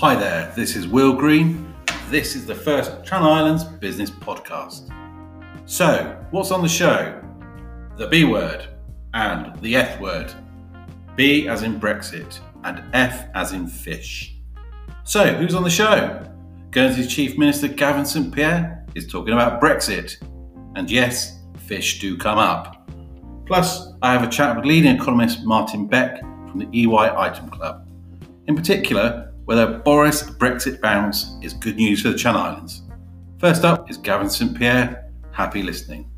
Hi there, this is Will Green. This is the first Channel Islands Business Podcast. So, what's on the show? The B word and the F word. B as in Brexit and F as in fish. So, who's on the show? Guernsey's Chief Minister Gavin St Pier is talking about Brexit. And yes, fish do come up. Plus, I have a chat with leading economist Martin Beck from the EY Item Club. In particular, whether Boris Brexit bounce is good news for the Channel Islands. First up is Gavin St Pier. Happy listening.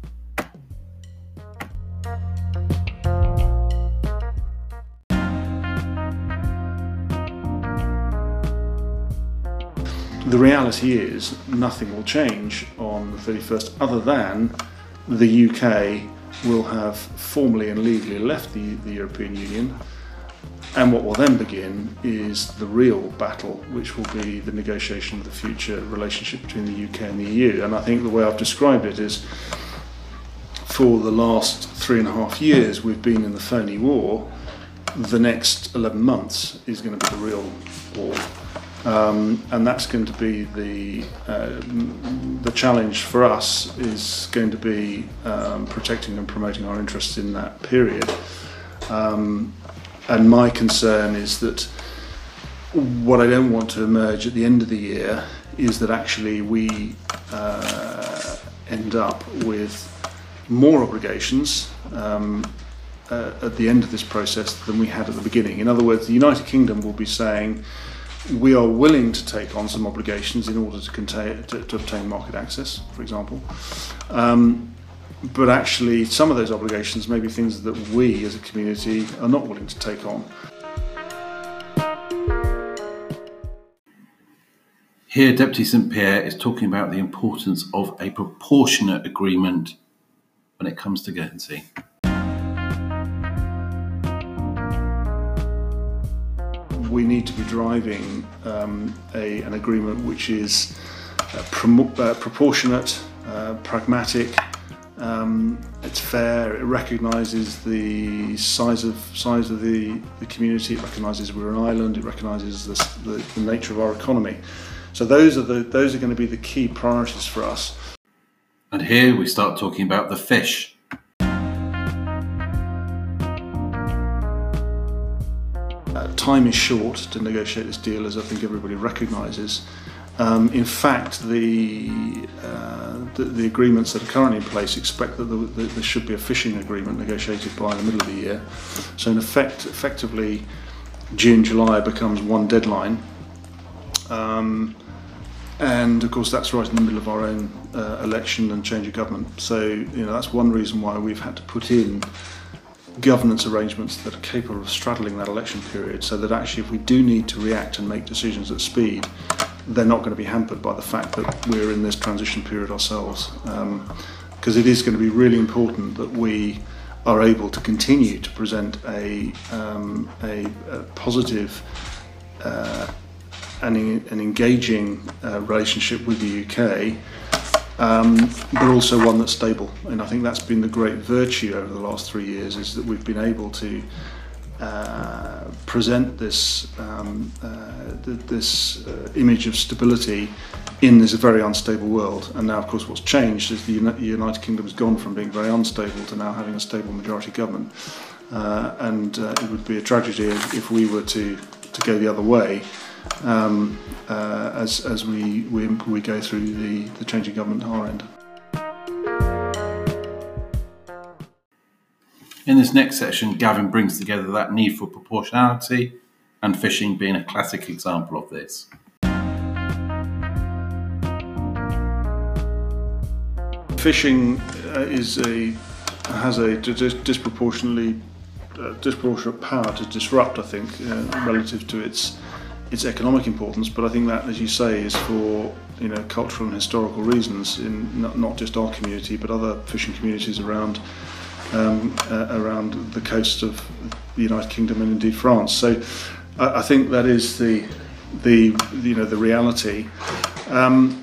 The reality is nothing will change on the 31st other than the UK will have formally and legally left the, the European Union and what will then begin is the real battle, which will be the negotiation of the future relationship between the UK and the EU. And I think the way I've described it is for the last three and a half years we've been in the phony war. The next 11 months is going to be the real war. Um, and that's going to be the uh, the challenge for us is going to be um, protecting and promoting our interests in that period. Um, and my concern is that what I don't want to emerge at the end of the year is that actually we uh, end up with more obligations um, uh, at the end of this process than we had at the beginning. In other words, the United Kingdom will be saying we are willing to take on some obligations in order to, contain, to, to obtain market access, for example. Um, but actually some of those obligations may be things that we as a community are not willing to take on. Here, Deputy St Pier is talking about the importance of a proportionate agreement when it comes to Guernsey. We need to be driving um, a, an agreement which is uh, pro- uh, proportionate, uh, pragmatic, um, it's fair. It recognises the size of size of the, the community. It recognises we're an island. It recognises the, the, the nature of our economy. So those are the those are going to be the key priorities for us. And here we start talking about the fish. Uh, time is short to negotiate this deal, as I think everybody recognises. Um, in fact, the, uh, the, the agreements that are currently in place expect that the, the, there should be a fishing agreement negotiated by the middle of the year. So in effect, effectively, June, July becomes one deadline. Um, and of course, that's right in the middle of our own uh, election and change of government. So you know that's one reason why we've had to put in governance arrangements that are capable of straddling that election period, so that actually, if we do need to react and make decisions at speed, they're not going to be hampered by the fact that we're in this transition period ourselves. Because um, it is going to be really important that we are able to continue to present a, um, a, a positive uh, and an engaging uh, relationship with the UK, um, but also one that's stable. And I think that's been the great virtue over the last three years is that we've been able to uh, present this um, uh, th this uh, image of stability in this very unstable world. And now, of course, what's changed is the United Kingdom has gone from being very unstable to now having a stable majority government. Uh, and uh, it would be a tragedy if we were to, to go the other way um, as, as we, we, we go through the, the changing government at our end. In this next section, Gavin brings together that need for proportionality and fishing being a classic example of this. Fishing uh, is a has a disproportionately uh, disproportionate power to disrupt, I think, uh, relative to its its economic importance. But I think that, as you say, is for you know cultural and historical reasons in not just our community, but other fishing communities around um, uh, around the coast of the United Kingdom and indeed France. So I, I think that is the the you know the reality. Um,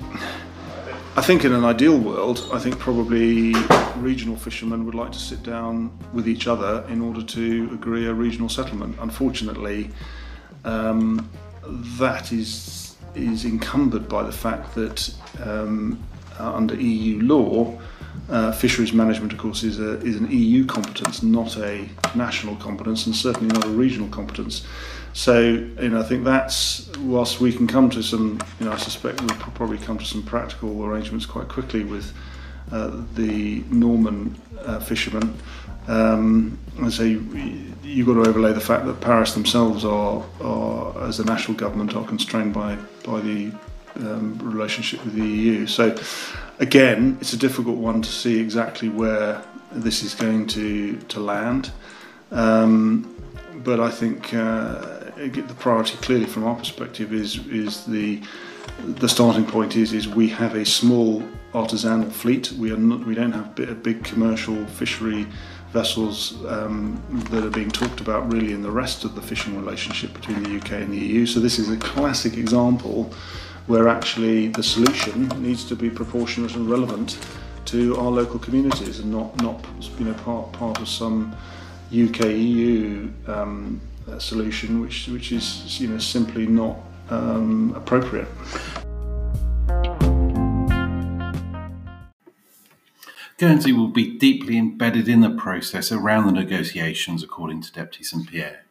I think in an ideal world, I think probably regional fishermen would like to sit down with each other in order to agree a regional settlement. Unfortunately, um, that is is encumbered by the fact that um, under EU law, uh, fisheries management, of course, is, a, is an EU competence, not a national competence, and certainly not a regional competence. So, you know, I think that's whilst we can come to some, you know, I suspect we'll probably come to some practical arrangements quite quickly with uh, the Norman uh, fishermen. Um, and so you, you've got to overlay the fact that Paris themselves are, are as a national government, are constrained by by the um, relationship with the EU. So again, it's a difficult one to see exactly where this is going to to land. Um, but I think uh, the priority clearly from our perspective is is the the starting point is is we have a small artisanal fleet. We are not, we don't have big commercial fishery vessels um, that are being talked about really in the rest of the fishing relationship between the UK and the EU. So this is a classic example where actually the solution needs to be proportionate and relevant to our local communities and not not you know part part of some UK EU um, solution which which is you know simply not um, appropriate. Guernsey will be deeply embedded in the process around the negotiations, according to Deputy St Pier.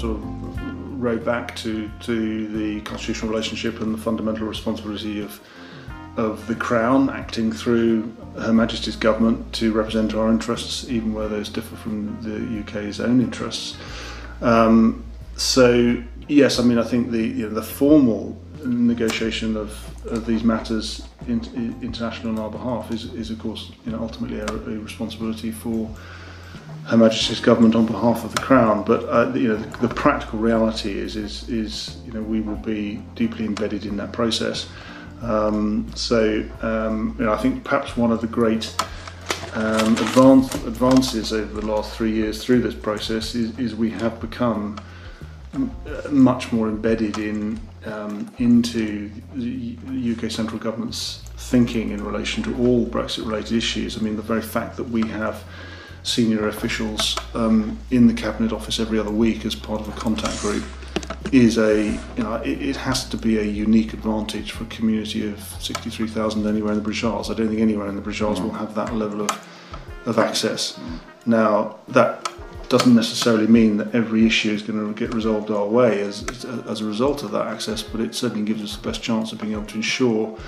Sort of row back to, to the constitutional relationship and the fundamental responsibility of of the Crown acting through Her Majesty's government to represent our interests, even where those differ from the UK's own interests. Um, so yes, I mean I think the you know, the formal negotiation of, of these matters in, in, international on our behalf is, is of course you know, ultimately a, a responsibility for Her Majesty's government on behalf of the Crown. But uh, you know the, the practical reality is is is you know we will be deeply embedded in that process. Um, so um, you know I think perhaps one of the great um, advance, advances over the last three years through this process is, is we have become much more embedded in um, into the UK central government's thinking in relation to all Brexit-related issues. I mean, the very fact that we have senior officials um, in the cabinet office every other week as part of a contact group is a you know it, it has to be a unique advantage for a community of 63,000 anywhere in the British Isles. I don't think anywhere in the British Isles mm. will have that level of of access. Now that doesn't necessarily mean that every issue is going to get resolved our way as, as a result of that access, but it certainly gives us the best chance of being able to ensure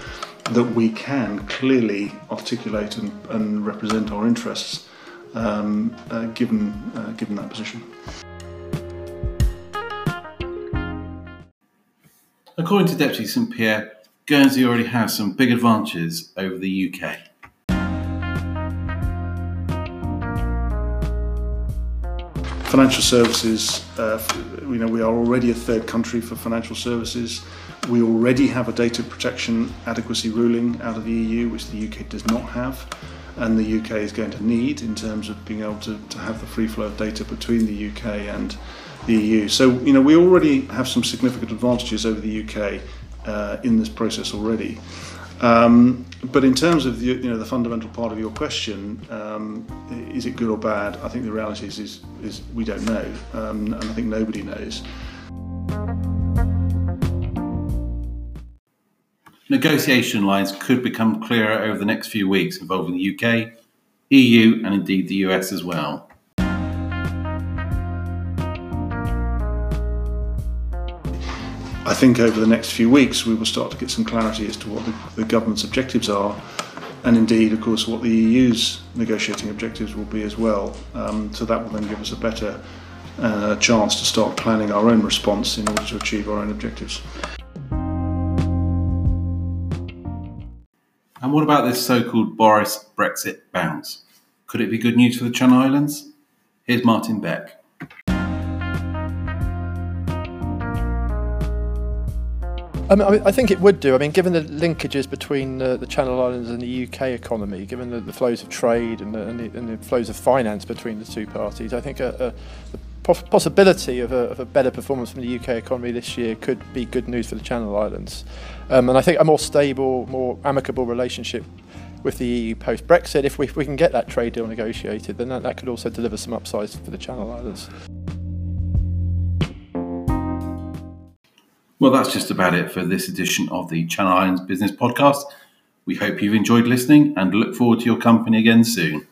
that we can clearly articulate and, and represent our interests um, uh, given, uh, given that position. According to Deputy St Pier, Guernsey already has some big advantages over the UK. Financial services, uh, you know, we are already a third country for financial services. We already have a data protection adequacy ruling out of the EU, which the UK does not have, and the UK is going to need in terms of being able to, to have the free flow of data between the UK and the EU. So, you know, we already have some significant advantages over the UK uh, in this process already. Um, but in terms of the, you know the fundamental part of your question, um, is it good or bad? I think the reality is is, is we don't know, um, and I think nobody knows. Negotiation lines could become clearer over the next few weeks involving the UK, EU, and indeed the US as well. I think over the next few weeks we will start to get some clarity as to what the, the government's objectives are and indeed, of course, what the EU's negotiating objectives will be as well. Um, so that will then give us a better uh, chance to start planning our own response in order to achieve our own objectives. And what about this so called Boris Brexit bounce? Could it be good news for the Channel Islands? Here's Martin Beck. I, mean, I think it would do. I mean, given the linkages between the, the Channel Islands and the UK economy, given the, the flows of trade and the, and, the, and the, flows of finance between the two parties, I think a, a, possibility of a, of a, better performance from the UK economy this year could be good news for the Channel Islands. Um, and I think a more stable, more amicable relationship with the EU post Brexit, if we, if we can get that trade deal negotiated, then that, that could also deliver some upsides for the Channel Islands. Well, that's just about it for this edition of the Channel Islands Business Podcast. We hope you've enjoyed listening and look forward to your company again soon.